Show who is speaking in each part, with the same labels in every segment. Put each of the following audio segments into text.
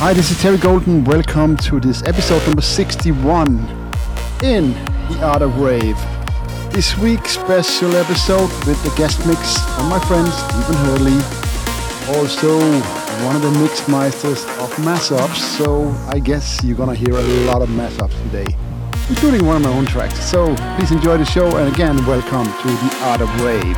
Speaker 1: Hi, this is Terry Golden. Welcome to this episode number 61 in The Art of Rave. This week's special episode with the guest mix from my friend Stephen Hurley. Also, one of the mix meisters of mash-ups, so I guess you're gonna hear a lot of mash-ups today, including one of my own tracks. So please enjoy the show, and again, welcome to The Art of Rave.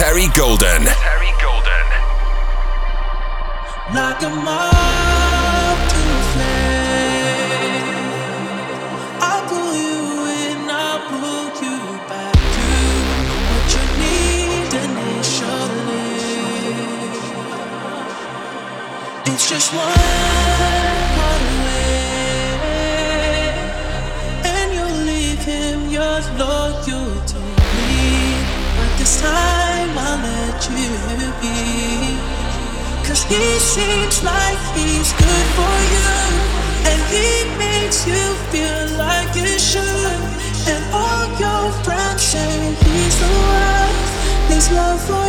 Speaker 2: Terry Golden.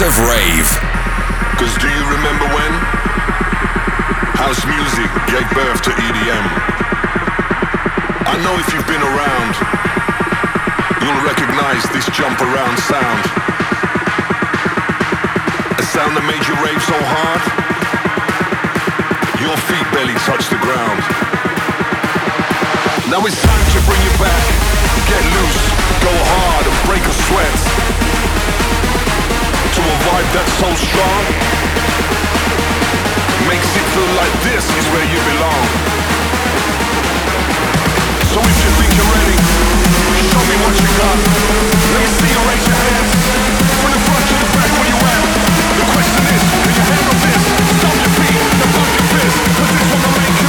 Speaker 3: Of Rave.
Speaker 4: Cause do you remember when house music gave birth to EDM? I know if you've been around, you'll recognize this jump around sound. A sound that made you rave so hard, your feet barely touch the ground. Now it's time to bring you back. Get loose, go hard and break a sweat. To a vibe that's so strong. Makes it feel like this is where you belong. So if you think you're ready, show me what you got. Let me see you raise your hands. From the front to the back, where you at? The question is, can you handle this? Stomp your feet, then pump your fist. Cause this will make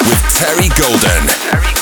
Speaker 3: with Terry Golden.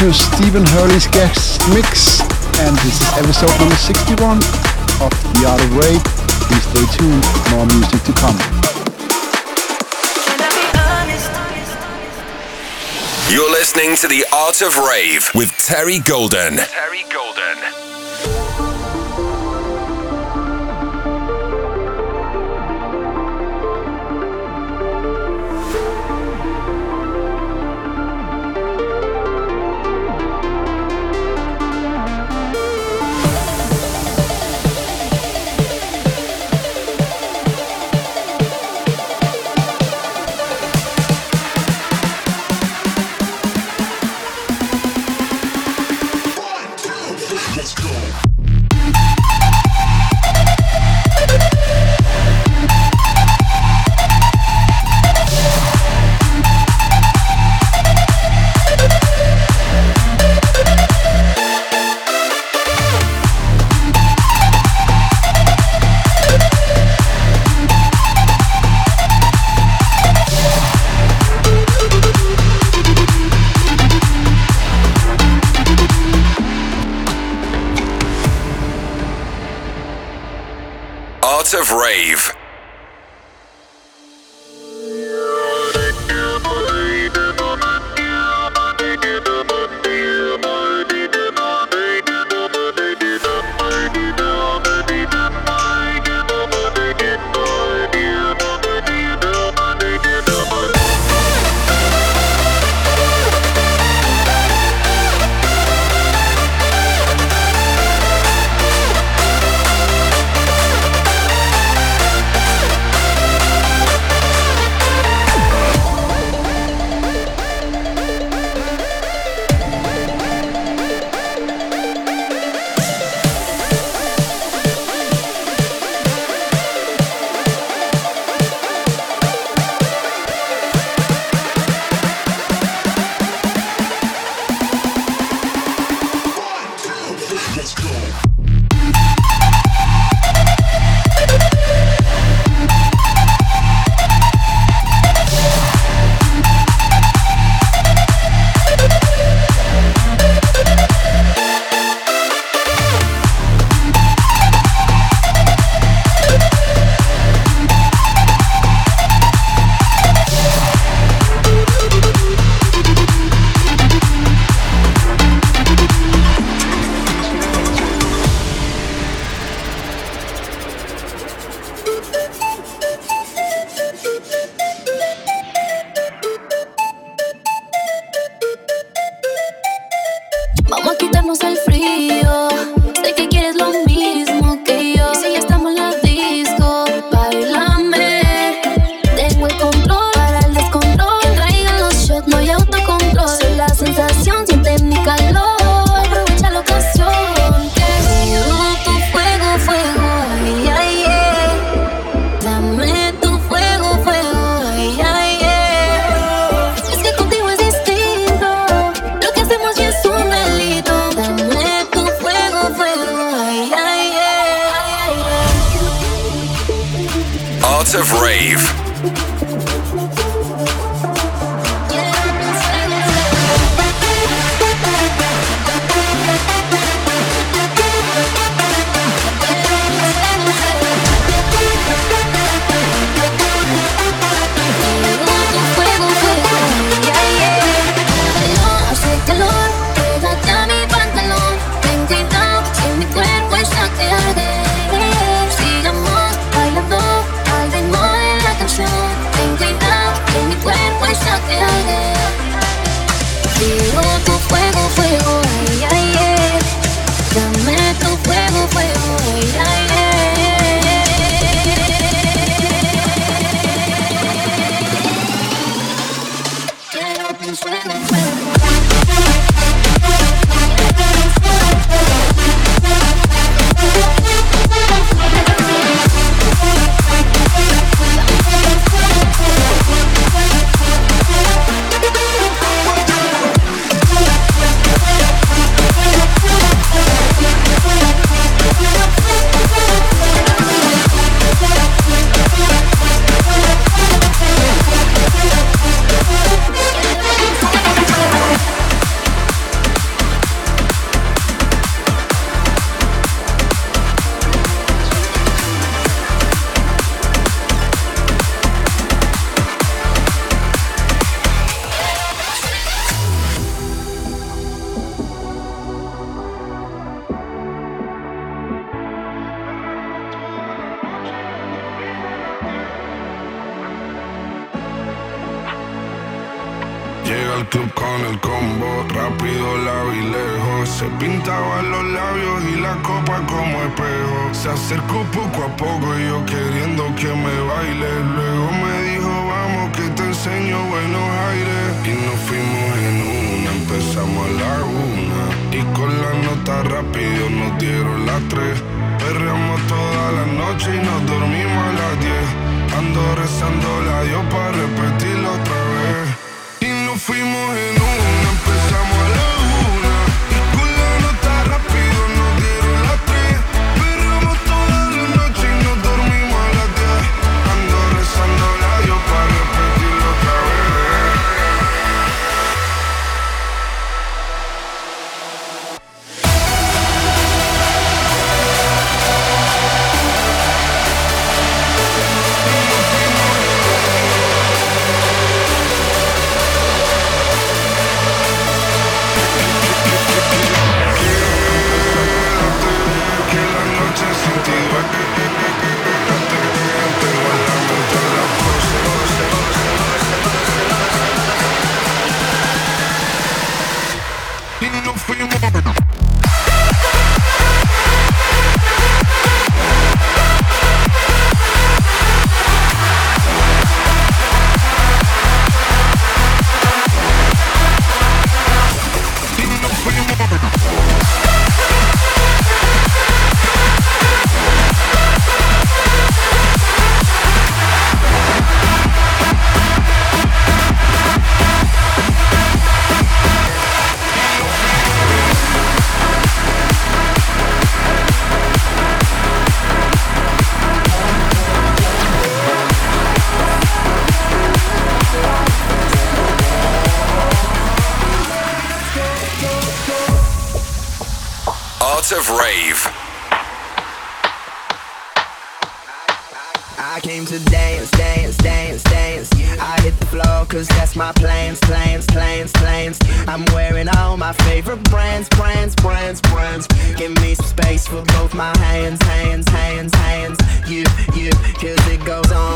Speaker 5: to Stephen Hurley's guest mix, and this is episode number 61 of The Art of Rave. Please stay tuned, more music to come.
Speaker 6: You're listening to The Art of Rave with Terry Golden.
Speaker 7: conmigo. music goes on.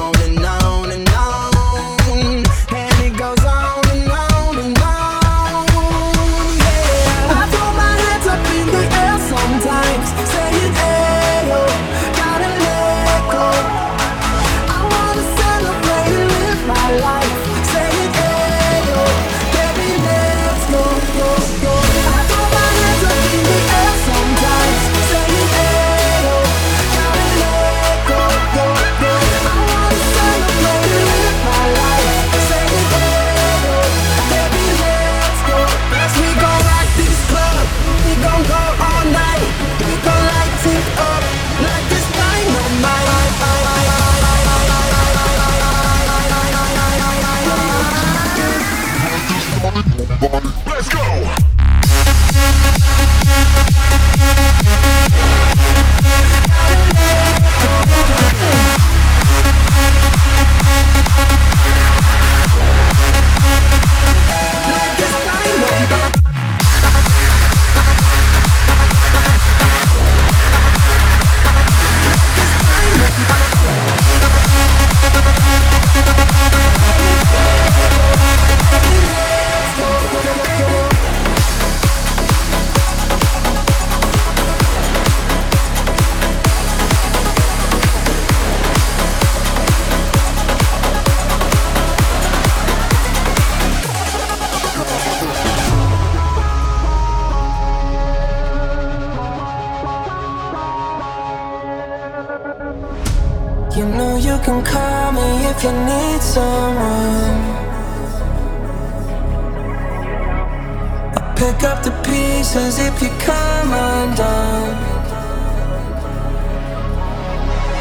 Speaker 2: Pick up the pieces if you come undone.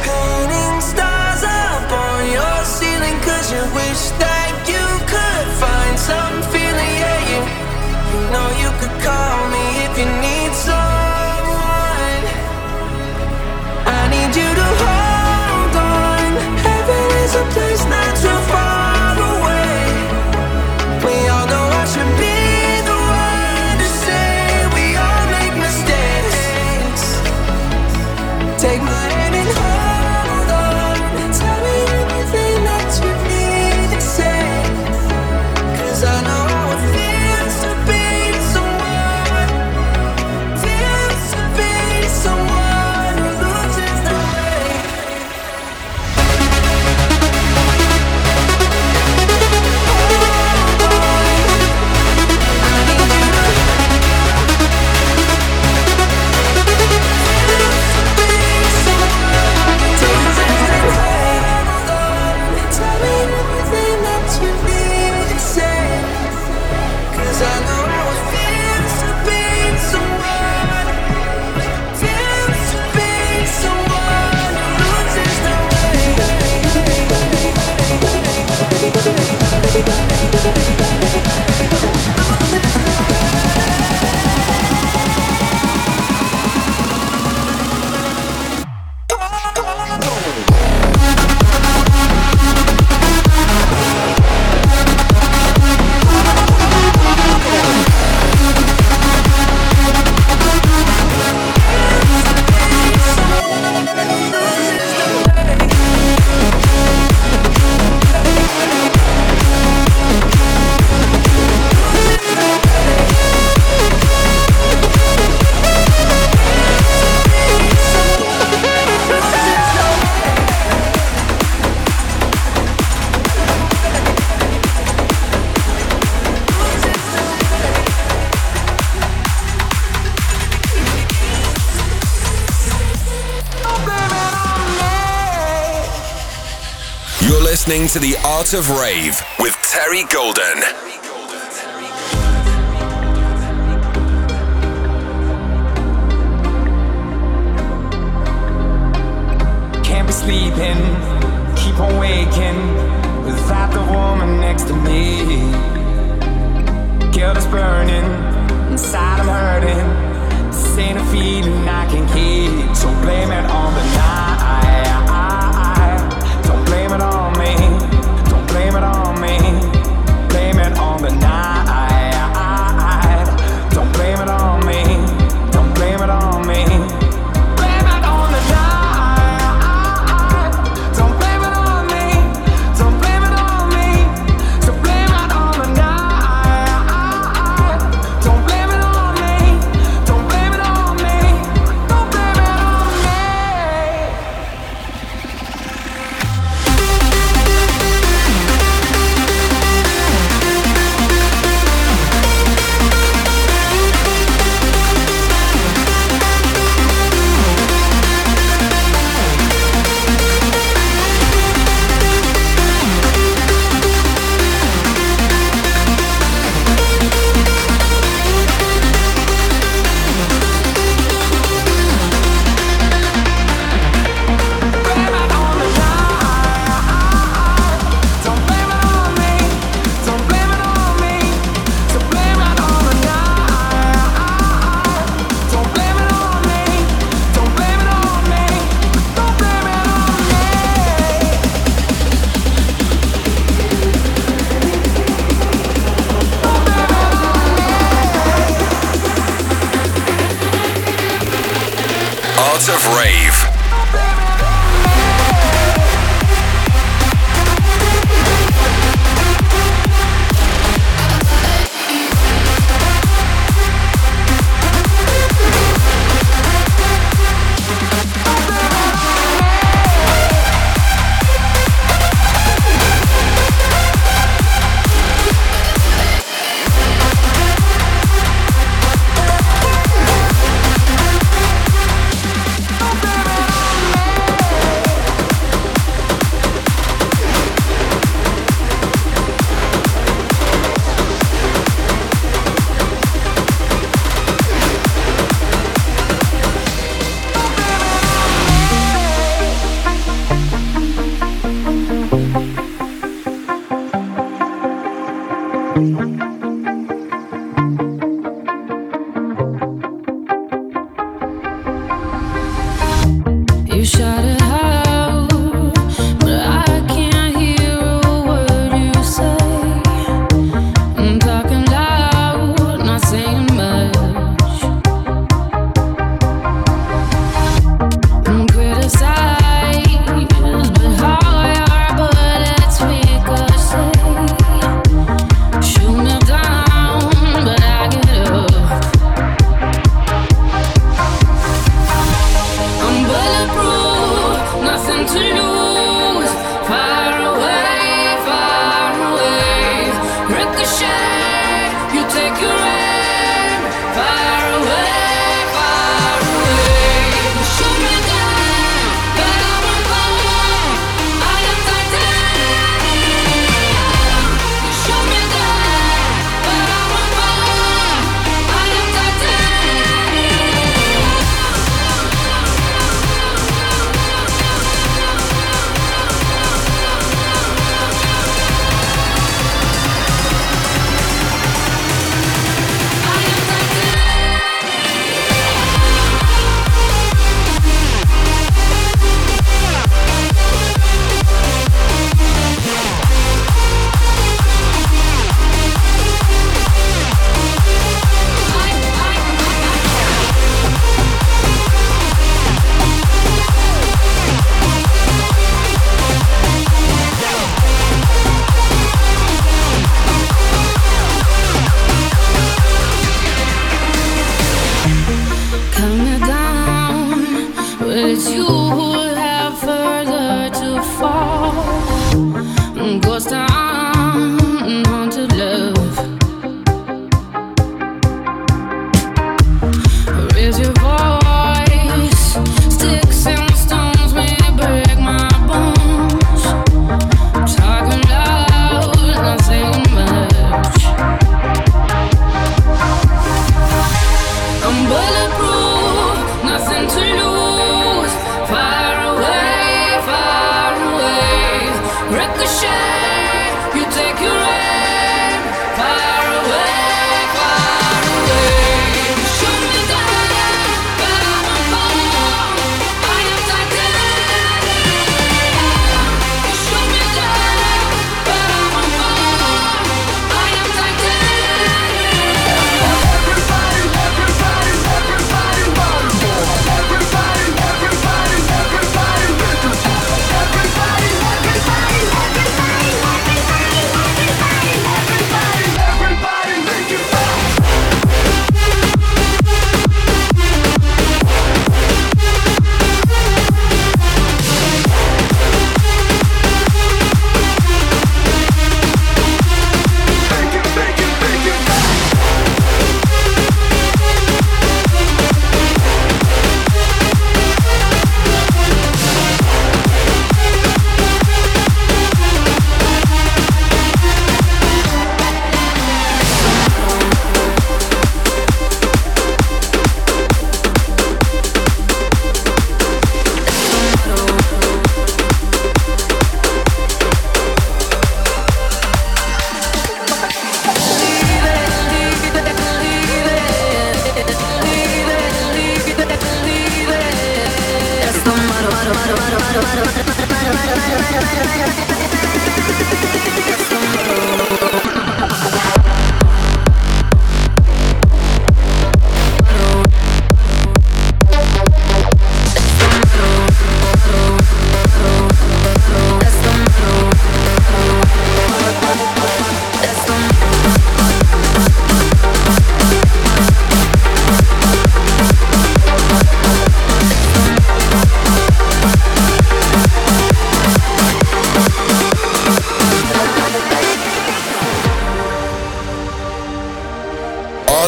Speaker 2: Painting stars up on your ceiling, cause you wish that you could find some feeling. Yeah, you, you know you could call me if you need. to the
Speaker 8: Art of Rave with Terry Golden.
Speaker 9: Can't be sleeping, keep on waking without the woman next to me. Guilt is burning, inside I'm hurting. This ain't a feeling I can keep, so blame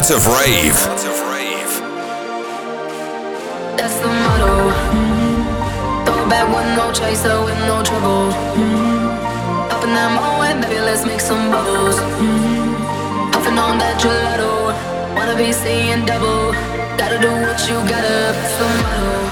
Speaker 8: Art of Rave.
Speaker 6: That's the motto. Throw it back with no chaser, with no trouble. Up in that moment, baby, let's make some bubbles. Puffing on that gelato. Wanna be seeing double. Gotta do what you gotta. That's the motto.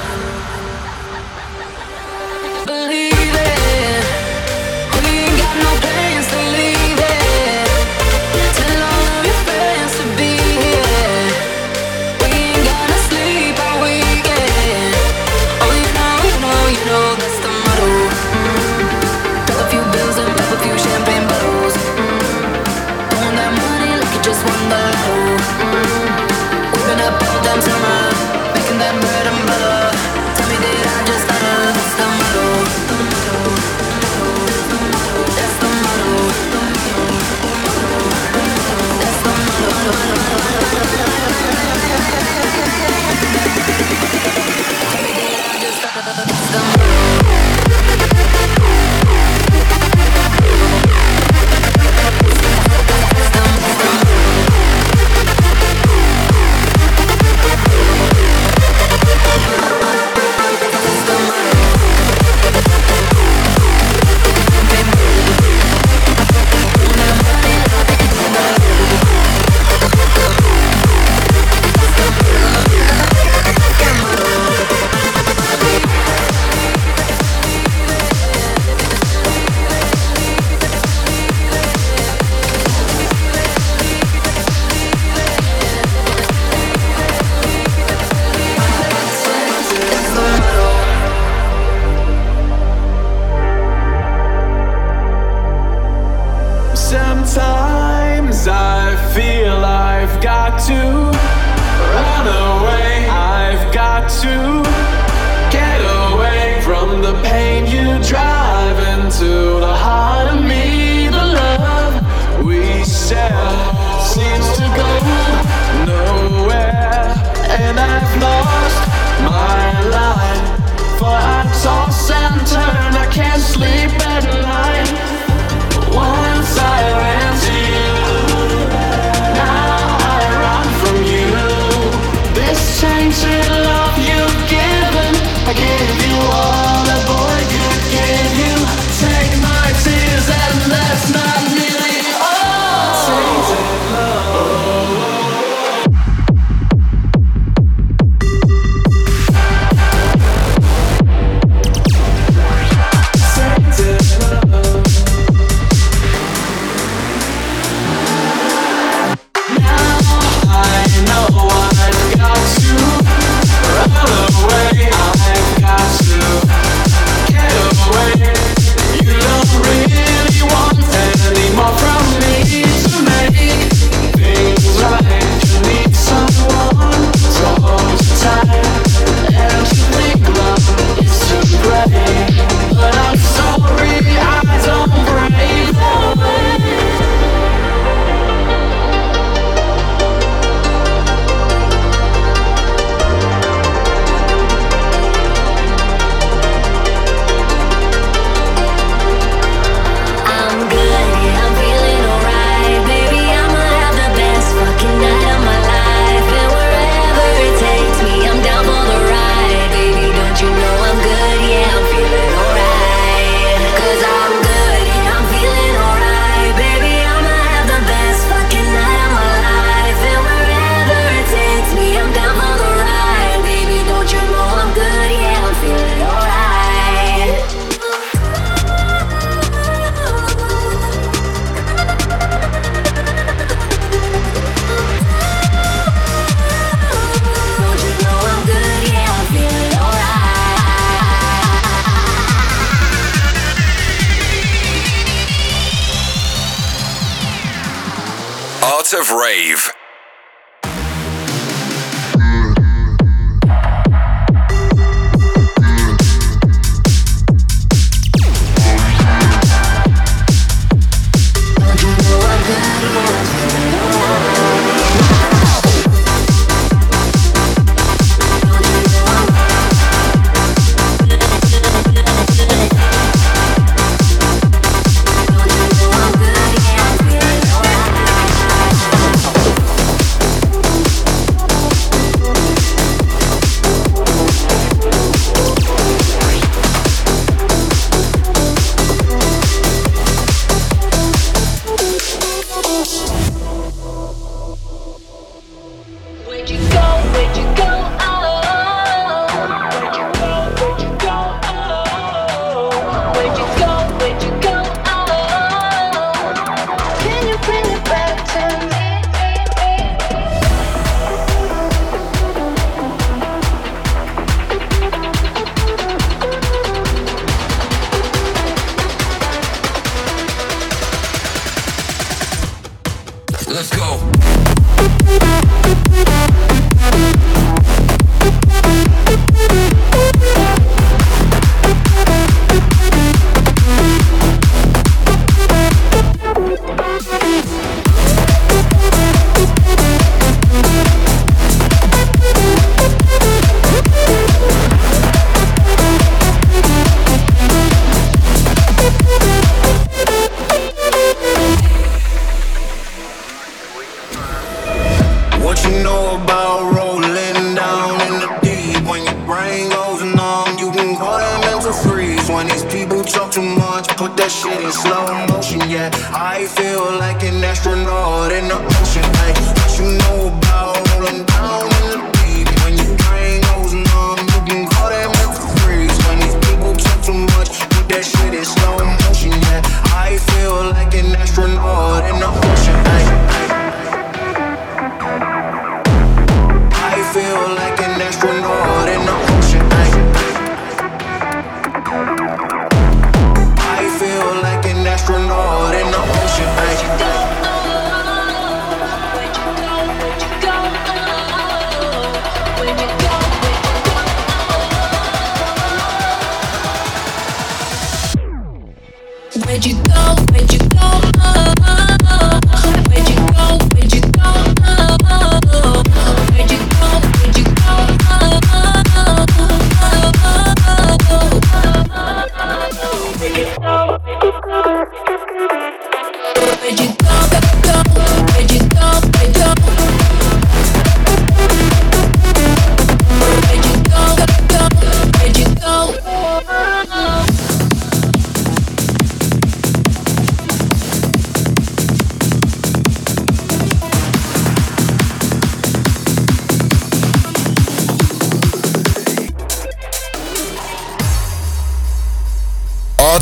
Speaker 10: Where'd you go? Where'd you go? Oh,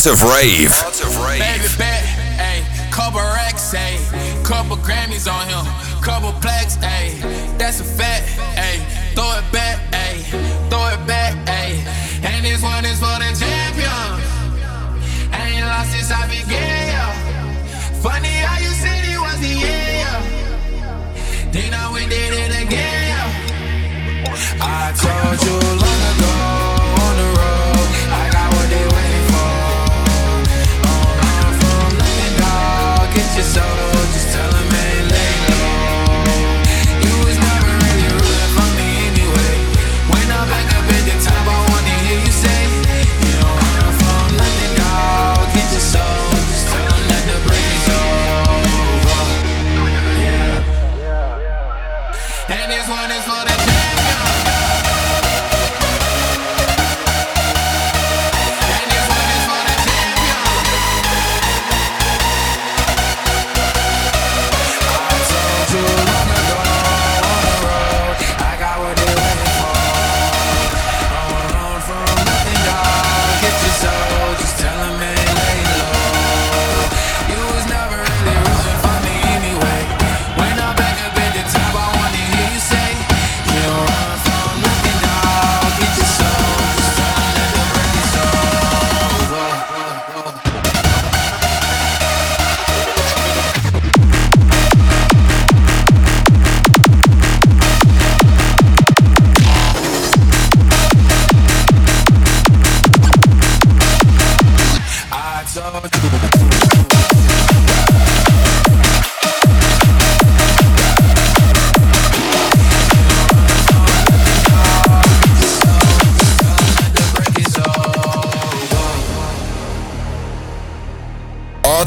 Speaker 8: of Rave.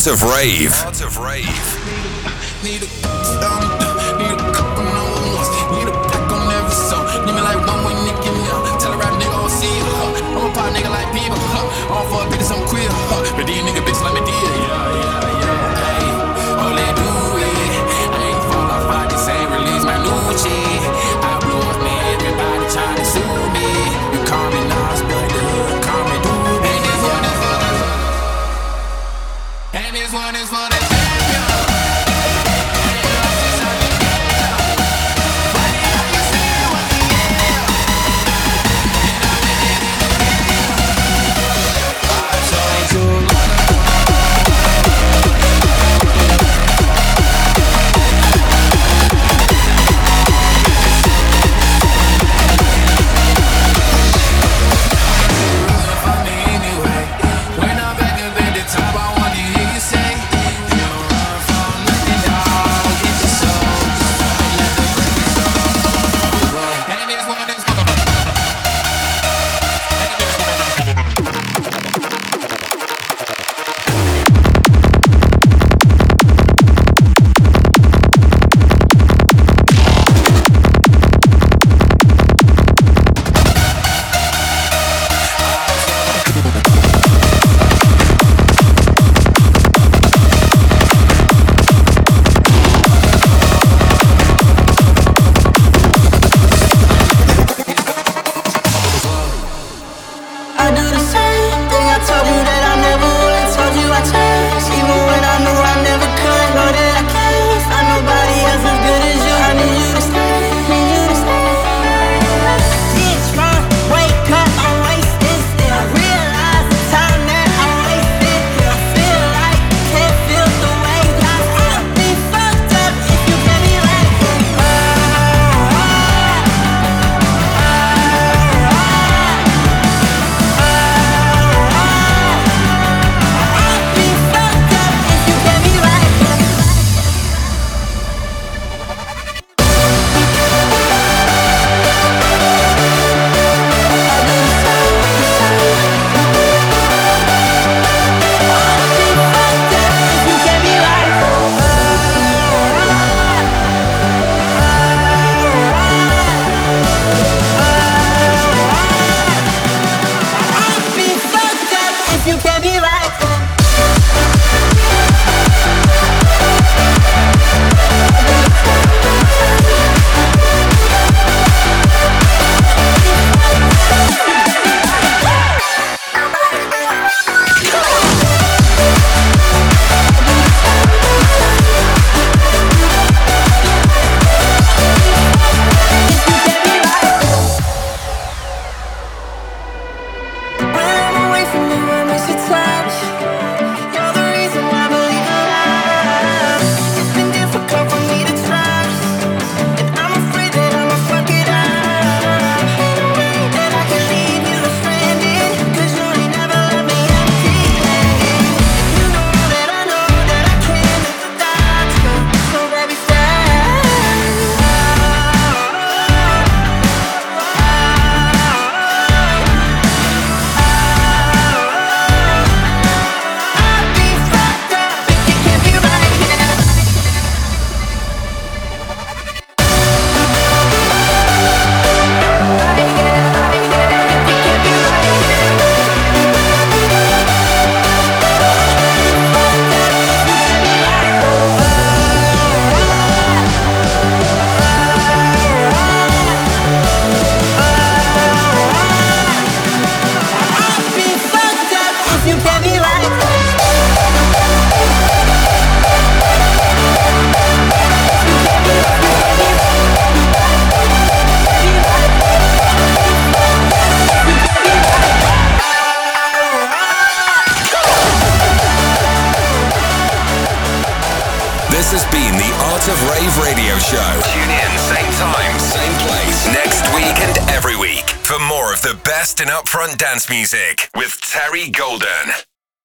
Speaker 6: Of rave.